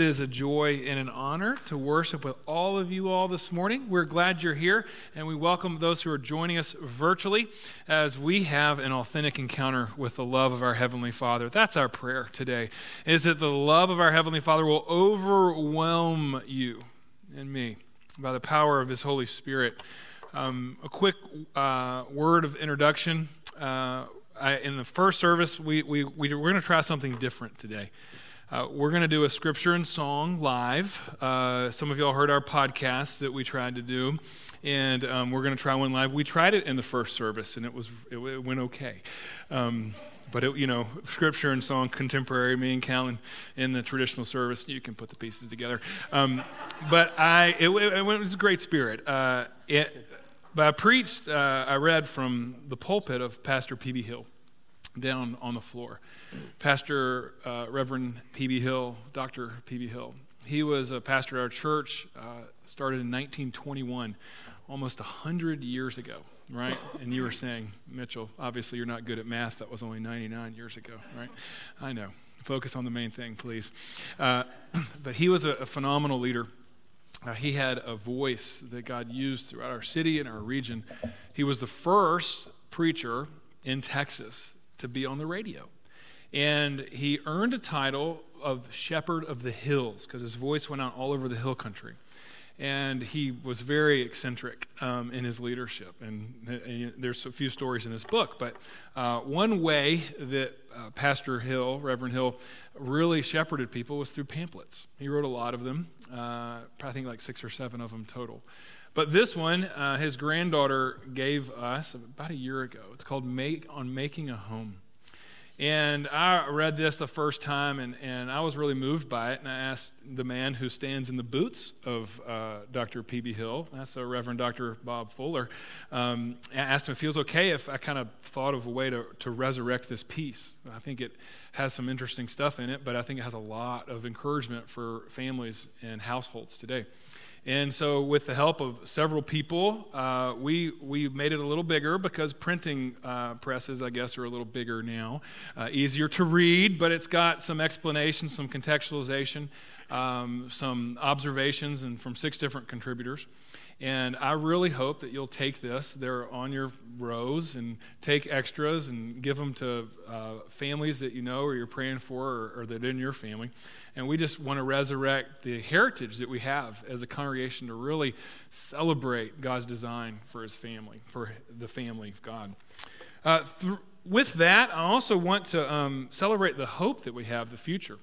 It is a joy and an honor to worship with all of you all this morning. We're glad you're here, and we welcome those who are joining us virtually as we have an authentic encounter with the love of our Heavenly Father. That's our prayer today, is that the love of our Heavenly Father will overwhelm you and me by the power of His Holy Spirit. Um, a quick uh, word of introduction. Uh, I, in the first service, we, we, we, we're going to try something different today. Uh, we're going to do a scripture and song live. Uh, some of y'all heard our podcast that we tried to do, and um, we're going to try one live. We tried it in the first service, and it was it, it went okay. Um, but it, you know, scripture and song, contemporary, me and Callan in the traditional service, you can put the pieces together. Um, but I, it, it, was a great spirit. Uh, it, but I preached, uh, I read from the pulpit of Pastor P.B. Hill down on the floor. Pastor uh, Reverend P.B. Hill, Dr. P.B. Hill. He was a pastor at our church, uh, started in 1921, almost 100 years ago, right? And you were saying, Mitchell, obviously you're not good at math. That was only 99 years ago, right? I know. Focus on the main thing, please. Uh, but he was a, a phenomenal leader. Uh, he had a voice that God used throughout our city and our region. He was the first preacher in Texas to be on the radio. And he earned a title of Shepherd of the Hills because his voice went out all over the hill country. And he was very eccentric um, in his leadership. And, and, there's a few stories in this book. But uh, one way that uh, Pastor Hill, Reverend Hill, really shepherded people was through pamphlets. He wrote a lot of them, uh, I think like six or seven of them total. But this one, uh, his granddaughter gave us about a year ago. It's called Make, On Making a Home. And I read this the first time, and, and I was really moved by it. And I asked the man who stands in the boots of uh, Dr. P.B. Hill, that's a Reverend Dr. Bob Fuller, um, I asked him if he okay if I kind of thought of a way to, to resurrect this piece. I think it has some interesting stuff in it, but I think it has a lot of encouragement for families and households today. And so, with the help of several people, uh, we, we made it a little bigger because printing uh, presses, I guess, are a little bigger now. Uh, easier to read, but it's got some explanation, some contextualization, um, some observations, and from six different contributors. And I really hope that you'll take this. They're on your rows and take extras and give them to uh, families that you know or you're praying for or, or that in your family. And we just want to resurrect the heritage that we have as a congregation to really celebrate God's design for his family, for the family of God. Uh, th- with that, I also want to um, celebrate the hope that we have, the future.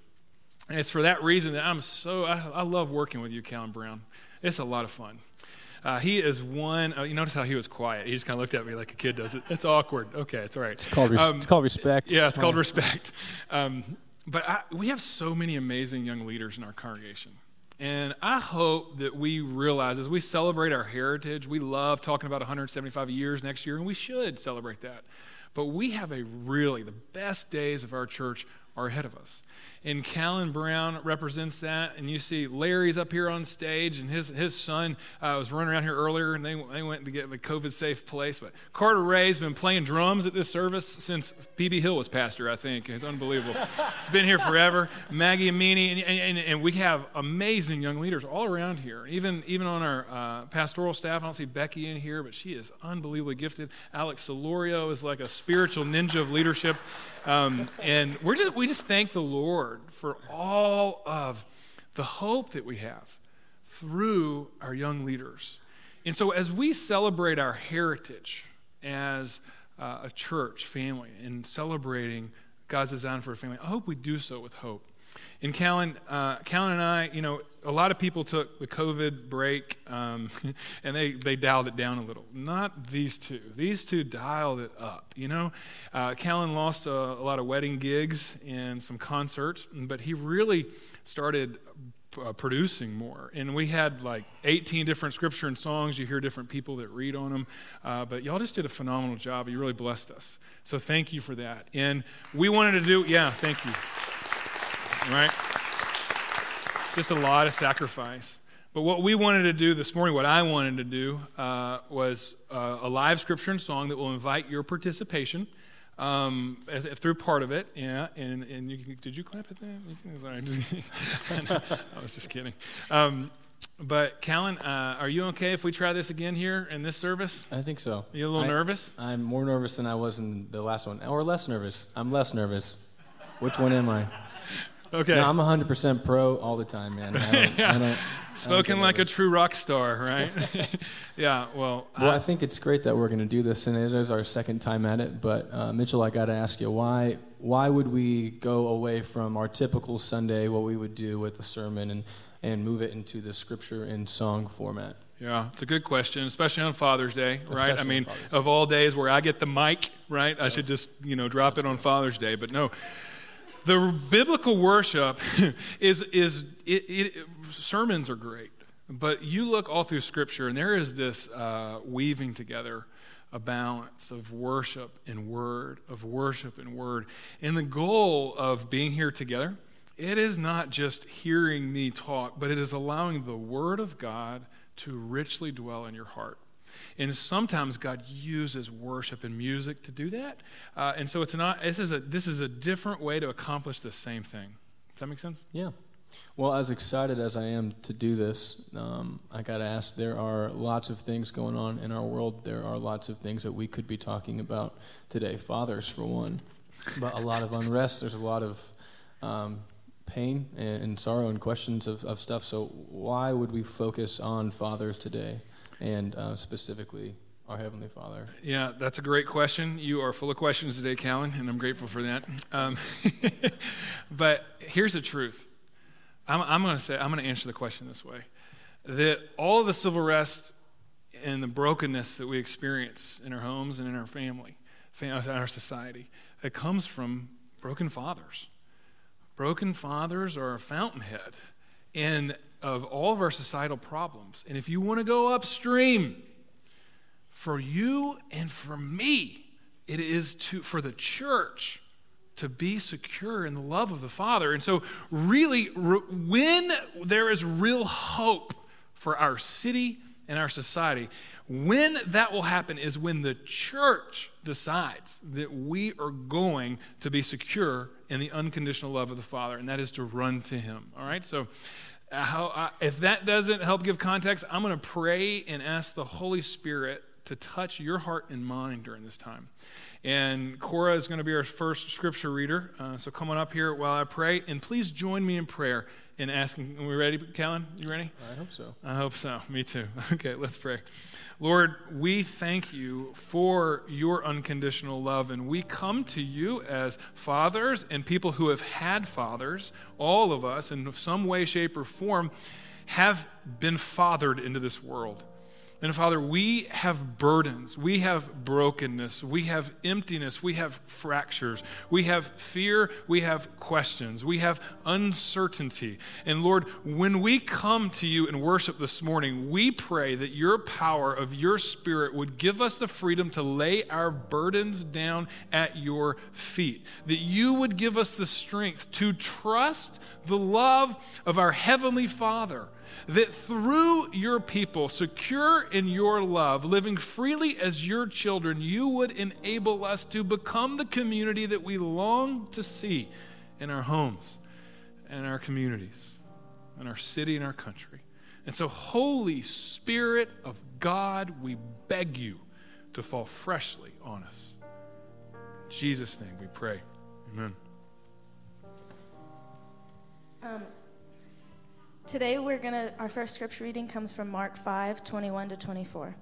And it's for that reason that I'm so, I, I love working with you, Callan Brown. It's a lot of fun. Uh, he is one. Uh, you notice how he was quiet. He just kind of looked at me like a kid does it. It's awkward. Okay, it's all right. It's called, res- um, it's called respect. Yeah, it's called respect. Um, but I, we have so many amazing young leaders in our congregation. And I hope that we realize as we celebrate our heritage, we love talking about 175 years next year, and we should celebrate that. But we have a really, the best days of our church are ahead of us and Callan Brown represents that. And you see Larry's up here on stage, and his, his son uh, was running around here earlier, and they, they went to get a COVID safe place. But Carter Ray's been playing drums at this service since P.B. Hill was pastor, I think. It's unbelievable. it's been here forever. Maggie Amini, and, and, and, we have amazing young leaders all around here. Even, even on our uh, pastoral staff, I don't see Becky in here, but she is unbelievably gifted. Alex Solorio is like a spiritual ninja of leadership. Um, and we're just, we just thank the Lord for all of the hope that we have through our young leaders. And so, as we celebrate our heritage as uh, a church family and celebrating God's design for a family, I hope we do so with hope. And Callan, uh, Callan and I, you know, a lot of people took the COVID break um, and they, they dialed it down a little. Not these two. These two dialed it up. You know, uh, Callan lost a, a lot of wedding gigs and some concerts, but he really started uh, producing more. And we had like 18 different scripture and songs. You hear different people that read on them. Uh, but y'all just did a phenomenal job. You really blessed us. So thank you for that. And we wanted to do, yeah, thank you right? Just a lot of sacrifice. But what we wanted to do this morning, what I wanted to do, uh, was uh, a live scripture and song that will invite your participation. um, as, through part of it. Yeah, and, and you can, did you clap at that? Sorry, I was just kidding. Um, but Callan, uh, are you okay if we try this again here in this service? I think so. Are you a little I, nervous? I'm more nervous than I was in the last one, or less nervous. I'm less nervous. Which one am I? Okay. No, I'm 100% pro all the time, man. I don't, yeah. I don't, Spoken like a true rock star, right? yeah, well. Well, I, I, think it's great that we're going to do this, and it is our second time at it. But, uh, Mitchell, I got to ask you, why, why would we go away from our typical Sunday, what we would do with the sermon, and, and move it into the scripture and song format? Yeah, it's a good question, especially on Father's Day, right? Especially I mean, of all days where I get the mic, right? I should just, you know, drop it on Father's Day. But no, the biblical worship is, is it, it, sermons are great, but you look all through Scripture, and there is this uh, weaving together a balance of worship and word, of worship and word. And the goal of being here together, it is not just hearing me talk, but it is allowing the Word of God to richly dwell in your heart. And sometimes God uses worship and music to do that. Uh, and so it's not, this is, a, this is a different way to accomplish the same thing. Does that make sense? Yeah. Well, as excited as I am to do this, um, I got to ask there are lots of things going on in our world. There are lots of things that we could be talking about today. Fathers, for one, but a lot of unrest. There's a lot of um, pain and, sorrow and questions of, of stuff. So, why would we focus on fathers today? And uh, specifically our Heavenly Father? Yeah, that's a great question. You are full of questions today, Callan, and I'm grateful for that. Um, but here's the truth I'm, I'm going to say, I'm going to answer the question this way that all the civil rest and the brokenness that we experience in our homes and in our family, in our society, it comes from broken fathers. Broken fathers are a fountainhead. And of all of our societal problems. And if you want to go upstream, for you and for me, it is to for the church to be secure in the love of the Father. And so, really, when there is real hope for our city and our society, when that will happen is when the church decides that we are going to be secure in the unconditional love of the Father, and that is to run to Him. All right? So, how, I, if that doesn't help give context, I'm going to pray and ask the Holy Spirit to touch your heart and mind during this time. And Cora is going to be our first scripture reader. Uh, so come on up here while I pray. And please join me in prayer in asking. Are we ready, Callan? You ready? I hope so. I hope so. Me too. Okay, let's pray. Lord, we thank you for your unconditional love, and we come to you as fathers and people who have had fathers, all of us, in some way, shape, or form, have been fathered into this world. And Father, we have burdens, we have brokenness, we have emptiness, we have fractures, we have fear, we have questions, we have uncertainty. And Lord, when we come to you in worship this morning, we pray that your power of your Spirit would give us the freedom to lay our burdens down at your feet, that you would give us the strength to trust the love of our Heavenly Father that through your people, secure in your love, living freely as your children, you would enable us to become the community that we long to see in our homes and our communities, in our city and our country. And so, Holy Spirit of God, we beg you to fall freshly on us. In Jesus' name we pray. Amen. Um. Today we're going to our first scripture reading comes from Mark 5, 21 to 24.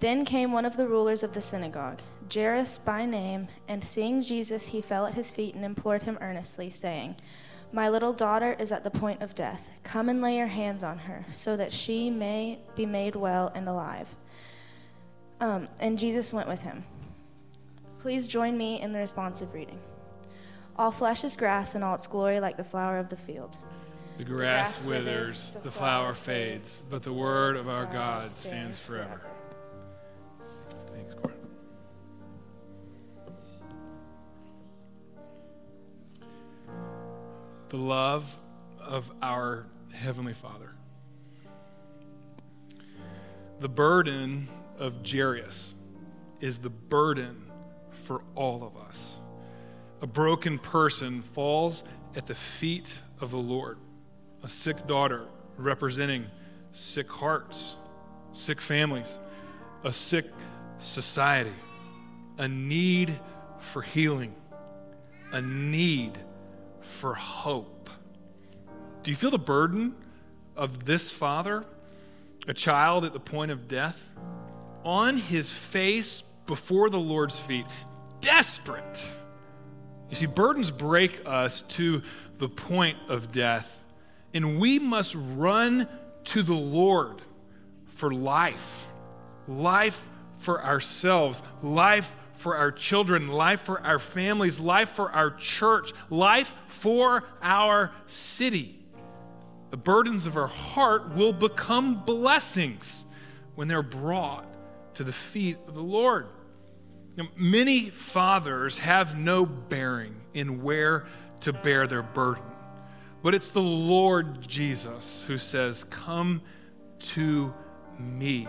Then came one of the rulers of the synagogue, Jairus by name, and seeing Jesus, he fell at his feet and implored him earnestly, saying, My little daughter is at the point of death. Come and lay your hands on her, so that she may be made well and alive. Um, and Jesus went with him. Please join me in the responsive reading. All flesh is grass, and all its glory like the flower of the field. The grass, withers, the flower fades, but the word of our God stands forever. Thanks, Cora. The love of our Heavenly Father. The burden of Jairus is the burden for all of us. A broken person falls at the feet of the Lord. A sick daughter representing sick hearts, sick families, a sick society, a need for healing, a need for hope. Do you feel the burden of this father, a child at the point of death, on his face before the Lord's feet, desperate? You see, burdens break us to the point of death, and we must run to the Lord for life. Life for ourselves, life for our children, life for our families, life for our church, life for our city. The burdens of our heart will become blessings when they're brought to the feet of the Lord. Now, many fathers have no bearing in where to bear their burden, but it's the Lord Jesus who says, Come to me.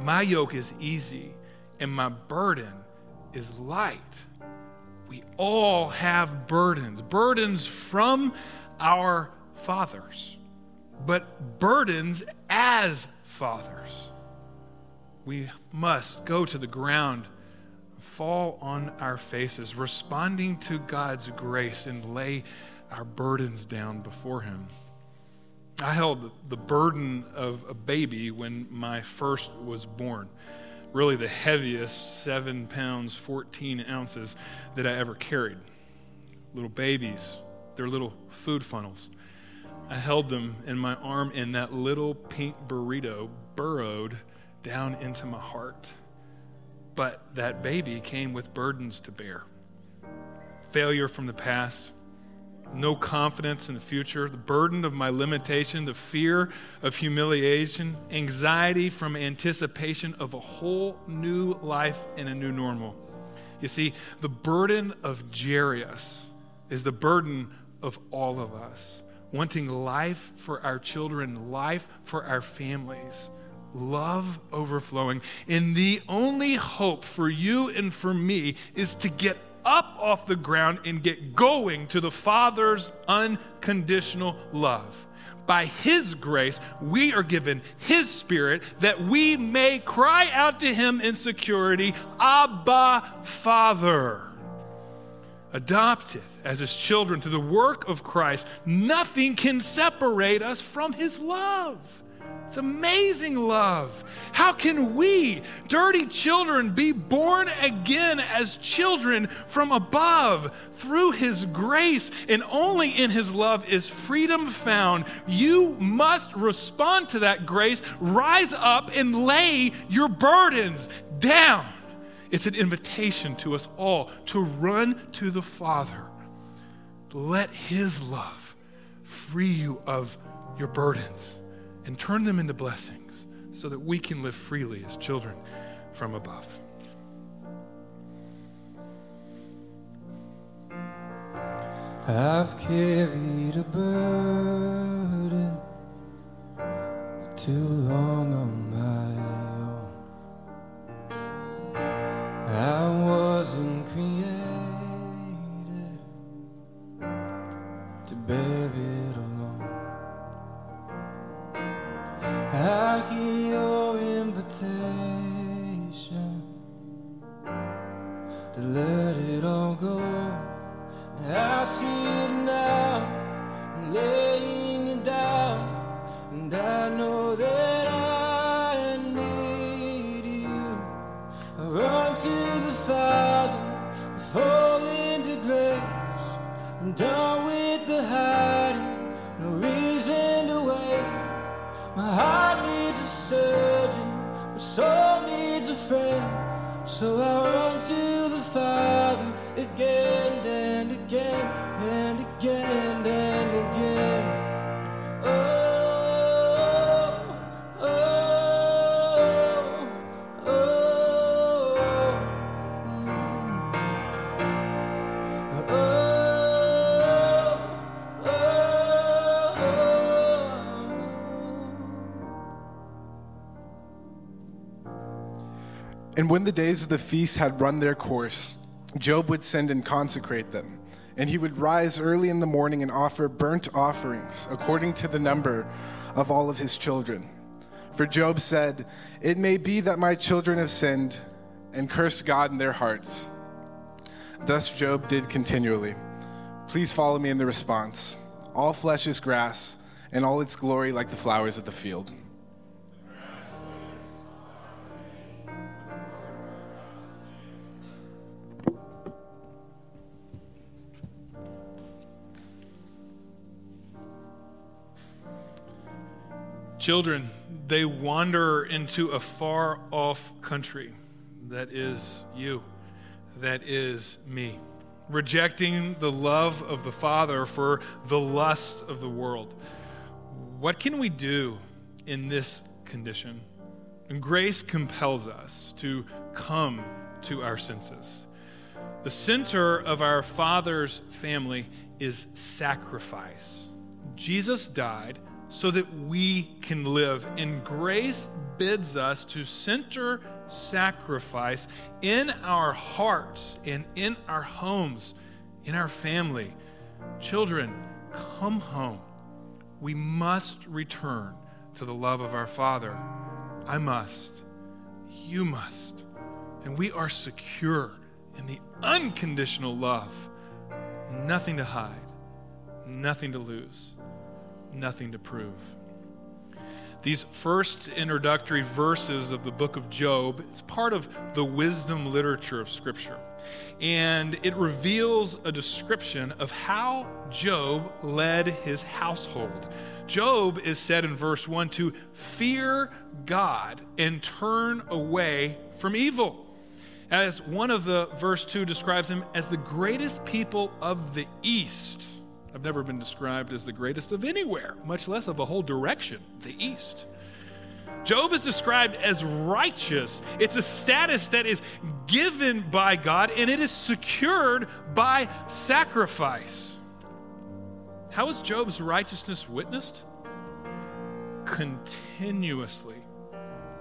My yoke is easy and my burden is light. We all have burdens, burdens from our fathers, but burdens as fathers. We must go to the ground, fall on our faces, responding to God's grace, and lay our burdens down before Him. I held the burden of a baby when my first was born. Really, the heaviest, seven pounds, 14 ounces that I ever carried. Little babies, their little food funnels. I held them in my arm, and that little pink burrito burrowed down into my heart. But that baby came with burdens to bear failure from the past, no confidence in the future, the burden of my limitation, the fear of humiliation, anxiety from anticipation of a whole new life and a new normal. You see, the burden of Jairus is the burden of all of us, wanting life for our children, life for our families, love overflowing. And the only hope for you and for me is to get up off the ground and get going to the Father's unconditional love. By His grace, we are given His Spirit that we may cry out to Him in security, Abba, Father. Adopted as His children to the work of Christ, nothing can separate us from His love. It's amazing love. How can we, dirty children, be born again as children from above through His grace? And only in His love is freedom found. You must respond to that grace, rise up, and lay your burdens down. It's an invitation to us all to run to the Father. Let His love free you of your burdens and turn them into blessings so that we can live freely as children from above. I've carried a burden too long on my own. I wasn't created to bear And when the days of the feast had run their course, Job would send and consecrate them, and he would rise early in the morning and offer burnt offerings according to the number of all of his children. For Job said, It may be that my children have sinned and cursed God in their hearts. Thus Job did continually. Please follow me in the response. All flesh is grass, and all its glory like the flowers of the field. Children, they wander into a far off country that is you, that is me, rejecting the love of the Father for the lust of the world. What can we do in this condition? And grace compels us to come to our senses. The center of our Father's family is sacrifice. Jesus died so that we can live. And grace bids us to center sacrifice in our hearts and in our homes, in our family. Children, come home. We must return to the love of our Father. I must. You must. And we are secure in the unconditional love. Nothing to hide, nothing to lose nothing to prove. These first introductory verses of the book of Job, it's part of the wisdom literature of Scripture. And it reveals a description of how Job led his household. Job is said in verse 1 to fear God and turn away from evil. As one of the verse 2 describes him as the greatest people of the East. I've never been described as the greatest of anywhere, much less of a whole direction, the East. Job is described as righteous. It's a status that is given by God and it is secured by sacrifice. How is Job's righteousness witnessed? Continuously.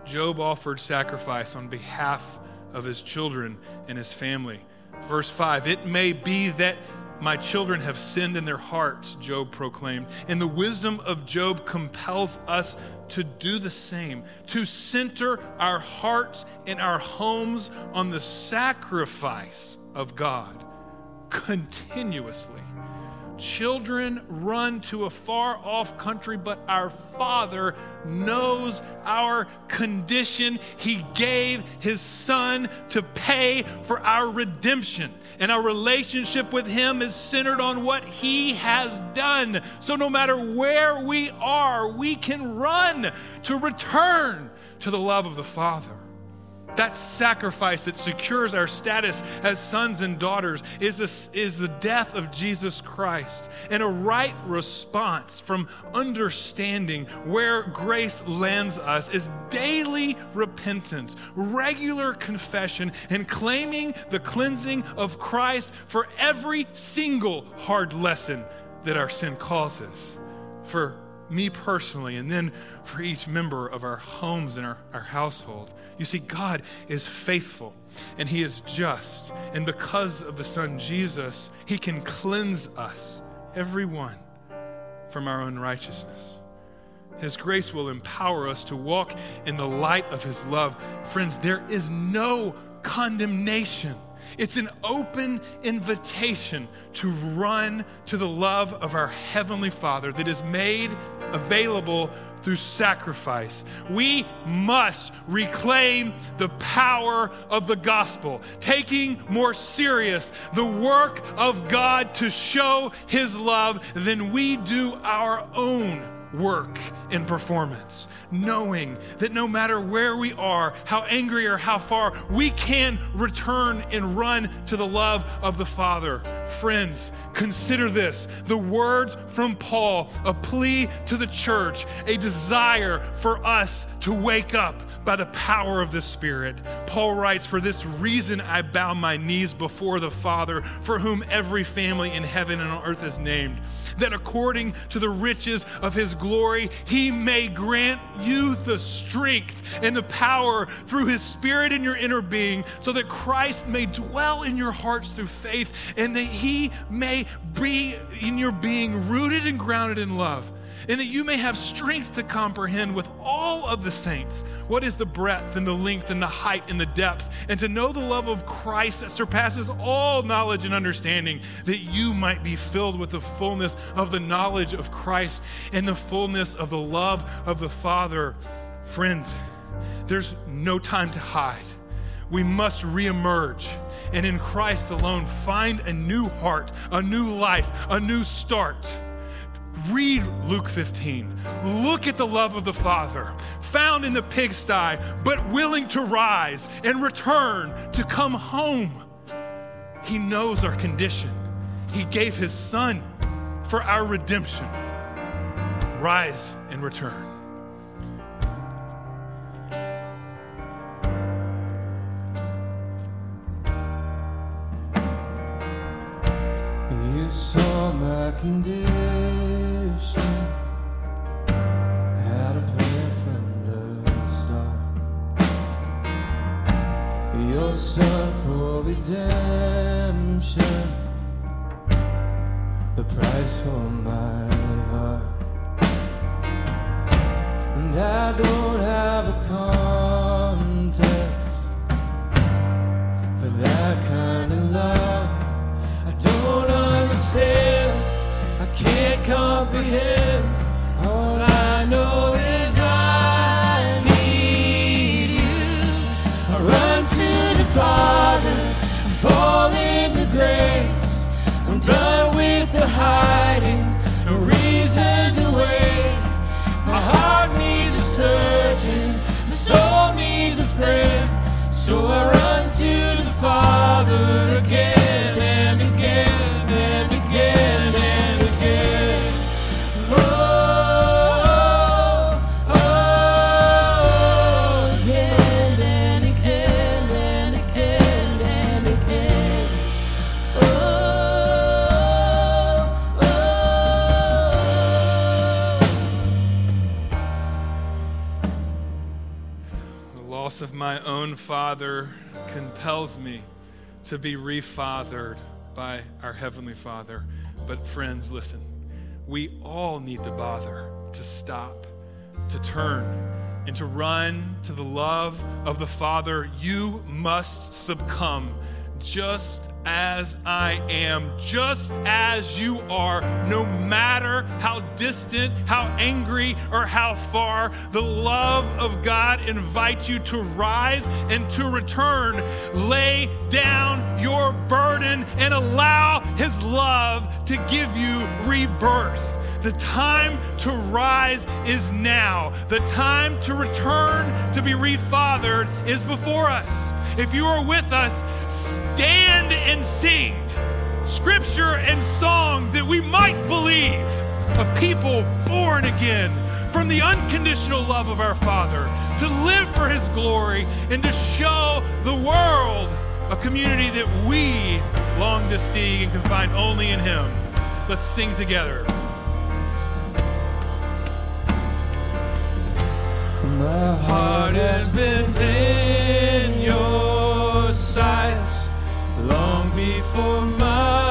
Job offered sacrifice on behalf of his children and his family. Verse 5 It may be that my children have sinned in their hearts, Job proclaimed. And the wisdom of Job compels us to do the same, to center our hearts and our homes on the sacrifice of God continuously. Children run to a far off country, but our Father knows our condition. He gave His Son to pay for our redemption. And our relationship with Him is centered on what He has done. So no matter where we are, we can run to return to the love of the Father. That sacrifice that secures our status as sons and daughters is, this, is the death of Jesus Christ and a right response from understanding where grace lands us is daily repentance, regular confession, and claiming the cleansing of Christ for every single hard lesson that our sin causes. For me personally, and then for each member of our homes and our, our household. You see, God is faithful and He is just. And because of the Son Jesus, He can cleanse us, everyone, from our unrighteousness. His grace will empower us to walk in the light of His love. Friends, there is no condemnation it's an open invitation to run to the love of our Heavenly Father that is made available through sacrifice. We must reclaim the power of the gospel, taking more serious the work of God to show His love than we do our own work and performance, knowing that no matter where we are, how angry or how far, we can return and run to the love of the Father. Friends, consider this the words from Paul, a plea to the church, a desire for us to wake up by the power of the Spirit. Paul writes, For this reason I bow my knees before the Father, for whom every family in heaven and on earth is named, that according to the riches of his glory, he may grant you the strength and the power through his spirit in your inner being, so that Christ may dwell in your hearts through faith, and that he may be in your being rooted and grounded in love and that you may have strength to comprehend with all of the saints what is the breadth and the length and the height and the depth, and to know the love of Christ that surpasses all knowledge and understanding, that you might be filled with the fullness of the knowledge of Christ and the fullness of the love of the Father. Friends, there's no time to hide. We must reemerge and in Christ alone find a new heart, a new life, a new start. Read Luke 15. Look at the love of the Father, found in the pigsty, but willing to rise and return to come home. He knows our condition. He gave His Son for our redemption. Rise and return. Condition. Had a plan from the start. Your son for redemption. The price for my heart. And I don't have a context So I know is I need you I run to the Father, I fall into grace. I'm done with the hiding, no reason to wait. My heart needs a surgeon, my soul needs a friend. So I run loss of my own father compels me to be refathered by our Heavenly Father. But, friends, listen, we all need to bother, to stop, to turn, and to run to the love of the Father. You must succumb just as I am, just as you are, no matter how distant, how angry, or how far. The love of God invites you to rise and to return. Lay down your burden and allow His love to give you rebirth. The time to rise is now. The time to return to be refathered is before us. If you are with us, stand and sing scripture and song that we might believe a people born again from the unconditional love of our Father to live for His glory and to show the world a community that we long to see and can find only in Him. Let's sing together. My heart has been long before my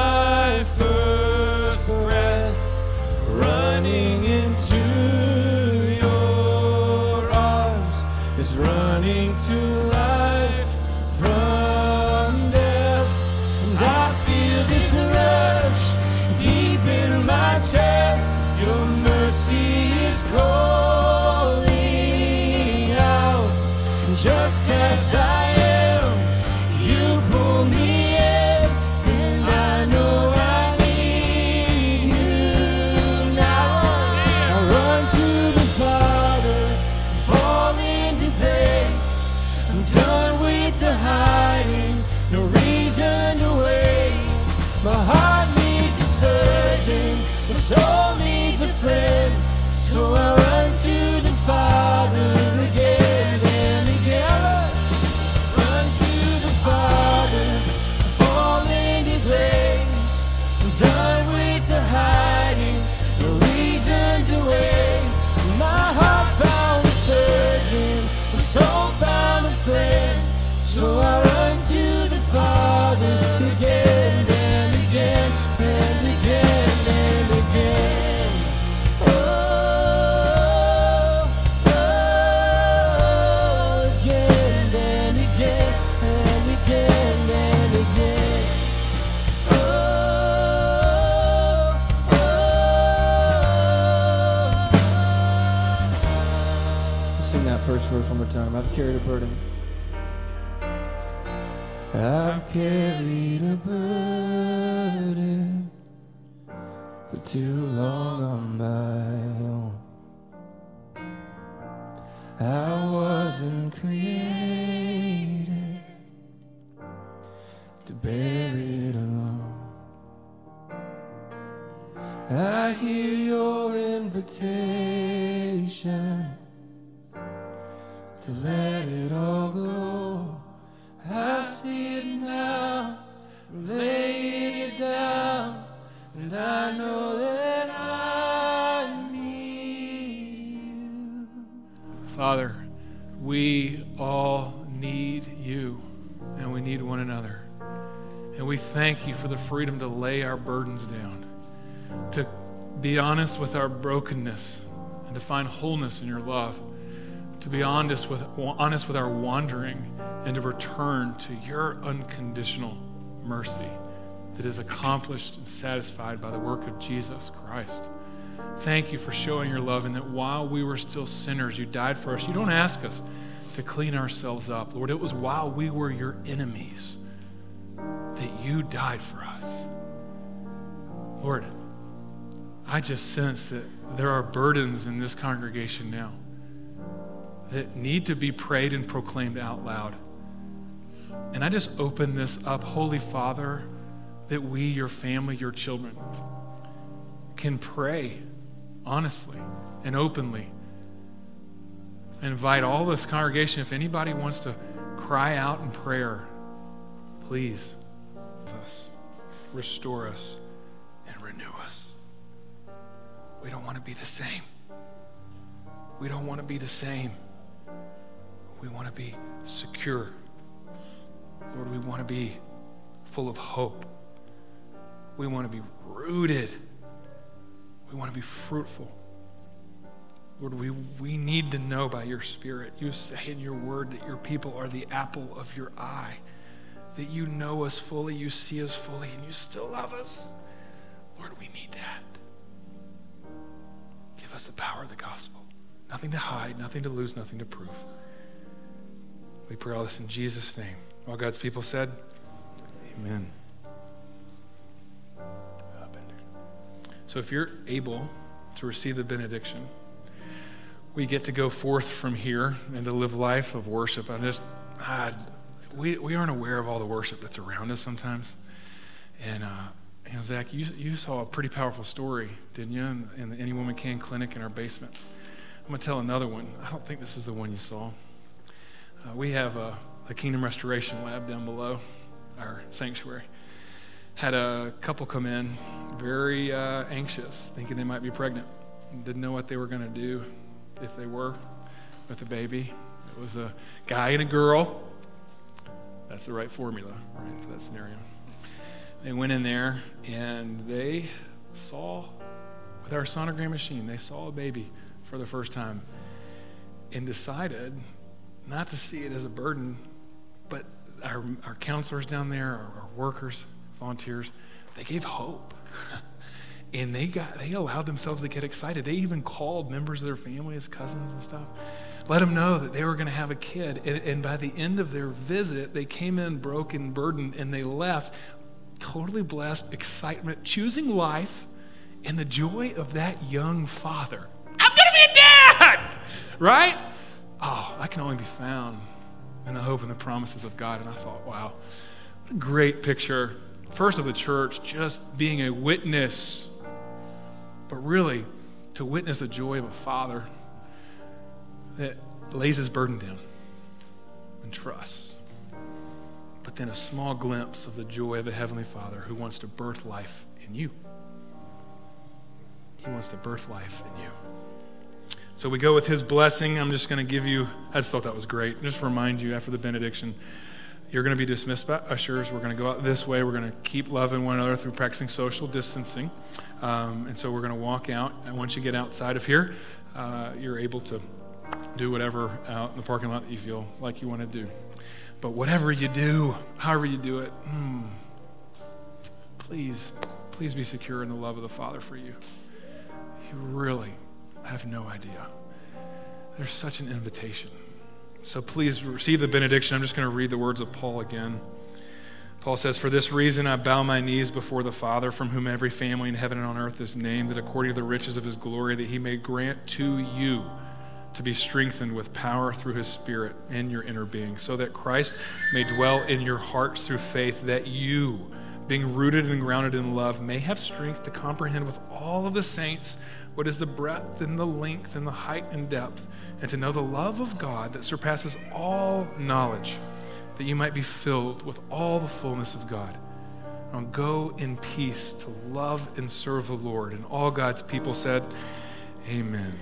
Sing that first verse one more time. I've carried a burden. I've carried a burden for too long on my own. I wasn't created to bear it alone. I hear your invitation to let it all go. I see it now, laying it down, and I know that I need you. Father, we all need you and we need one another. And we thank you for the freedom to lay our burdens down, to be honest with our brokenness, and to find wholeness in your love, to be honest with, honest with our wandering, and to return to your unconditional mercy that is accomplished and satisfied by the work of Jesus Christ. Thank you for showing your love, and that while we were still sinners, you died for us. You don't ask us to clean ourselves up, Lord. It was while we were your enemies that you died for us. Lord, I just sense that there are burdens in this congregation now that need to be prayed and proclaimed out loud. And I just open this up, Holy Father, that we, your family, your children, can pray honestly and openly. I invite all this congregation, if anybody wants to cry out in prayer, please us, restore us, and renew us. We don't want to be the same. We don't want to be the same. We want to be secure. Lord, we want to be full of hope. We want to be rooted. We want to be fruitful. Lord, we, we need to know by your Spirit. You say in your word that your people are the apple of your eye, that you know us fully, you see us fully, and you still love us. Lord, we need that. Give us the power of the gospel. Nothing to hide, nothing to lose, nothing to prove. We pray all this in Jesus' name. All God's people said, Amen. So if you're able to receive the benediction, we get to go forth from here and to live life of worship. I just, ah, we, we aren't aware of all the worship that's around us sometimes. And, uh, know, Zach, you, you saw a pretty powerful story, didn't you, in, in the Any Woman Can clinic in our basement. I'm going to tell another one. I don't think this is the one you saw. Uh, we have a, a Kingdom Restoration Lab down below our sanctuary. Had a couple come in, very uh, anxious, thinking they might be pregnant. Didn't know what they were going to do if they were with a baby. It was a guy and a girl. That's the right formula, right, for that scenario. They went in there and they saw, with our sonogram machine, they saw a baby for the first time and decided not to see it as a burden, but our, our counselors down there, our, our workers, volunteers, they gave hope. and they got they allowed themselves to get excited. They even called members of their families, cousins and stuff, let them know that they were going to have a kid. And, and by the end of their visit, they came in broken, burdened, and they left totally blessed, excitement, choosing life, and the joy of that young father. I'm going to be a dad, right? Oh, that can only be found in the hope and the promises of God. And I thought, wow, what a great picture. First of the church, just being a witness, but really to witness the joy of a father that lays his burden down and trusts. But then a small glimpse of the joy of a heavenly father who wants to birth life in you. He wants to birth life in you. So we go with his blessing. I'm just going to give you, I just thought that was great. Just remind you after the benediction, you're going to be dismissed by ushers. We're going to go out this way. We're going to keep loving one another through practicing social distancing. Um, and so we're going to walk out. And once you get outside of here, uh, you're able to do whatever out in the parking lot that you feel like you want to do. But whatever you do, however you do it, mm, please, please be secure in the love of the Father for you. You really have no idea There's such an invitation. So please receive the benediction. I'm just going to read the words of Paul again. Paul says, For this reason I bow my knees before the Father, from whom every family in heaven and on earth is named, that according to the riches of his glory, that he may grant to you to be strengthened with power through his Spirit in your inner being, so that Christ may dwell in your hearts through faith, that you, being rooted and grounded in love, may have strength to comprehend with all of the saints what is the breadth and the length and the height and depth, and to know the love of God that surpasses all knowledge that you might be filled with all the fullness of God. Now go in peace to love and serve the Lord. And all God's people said, Amen.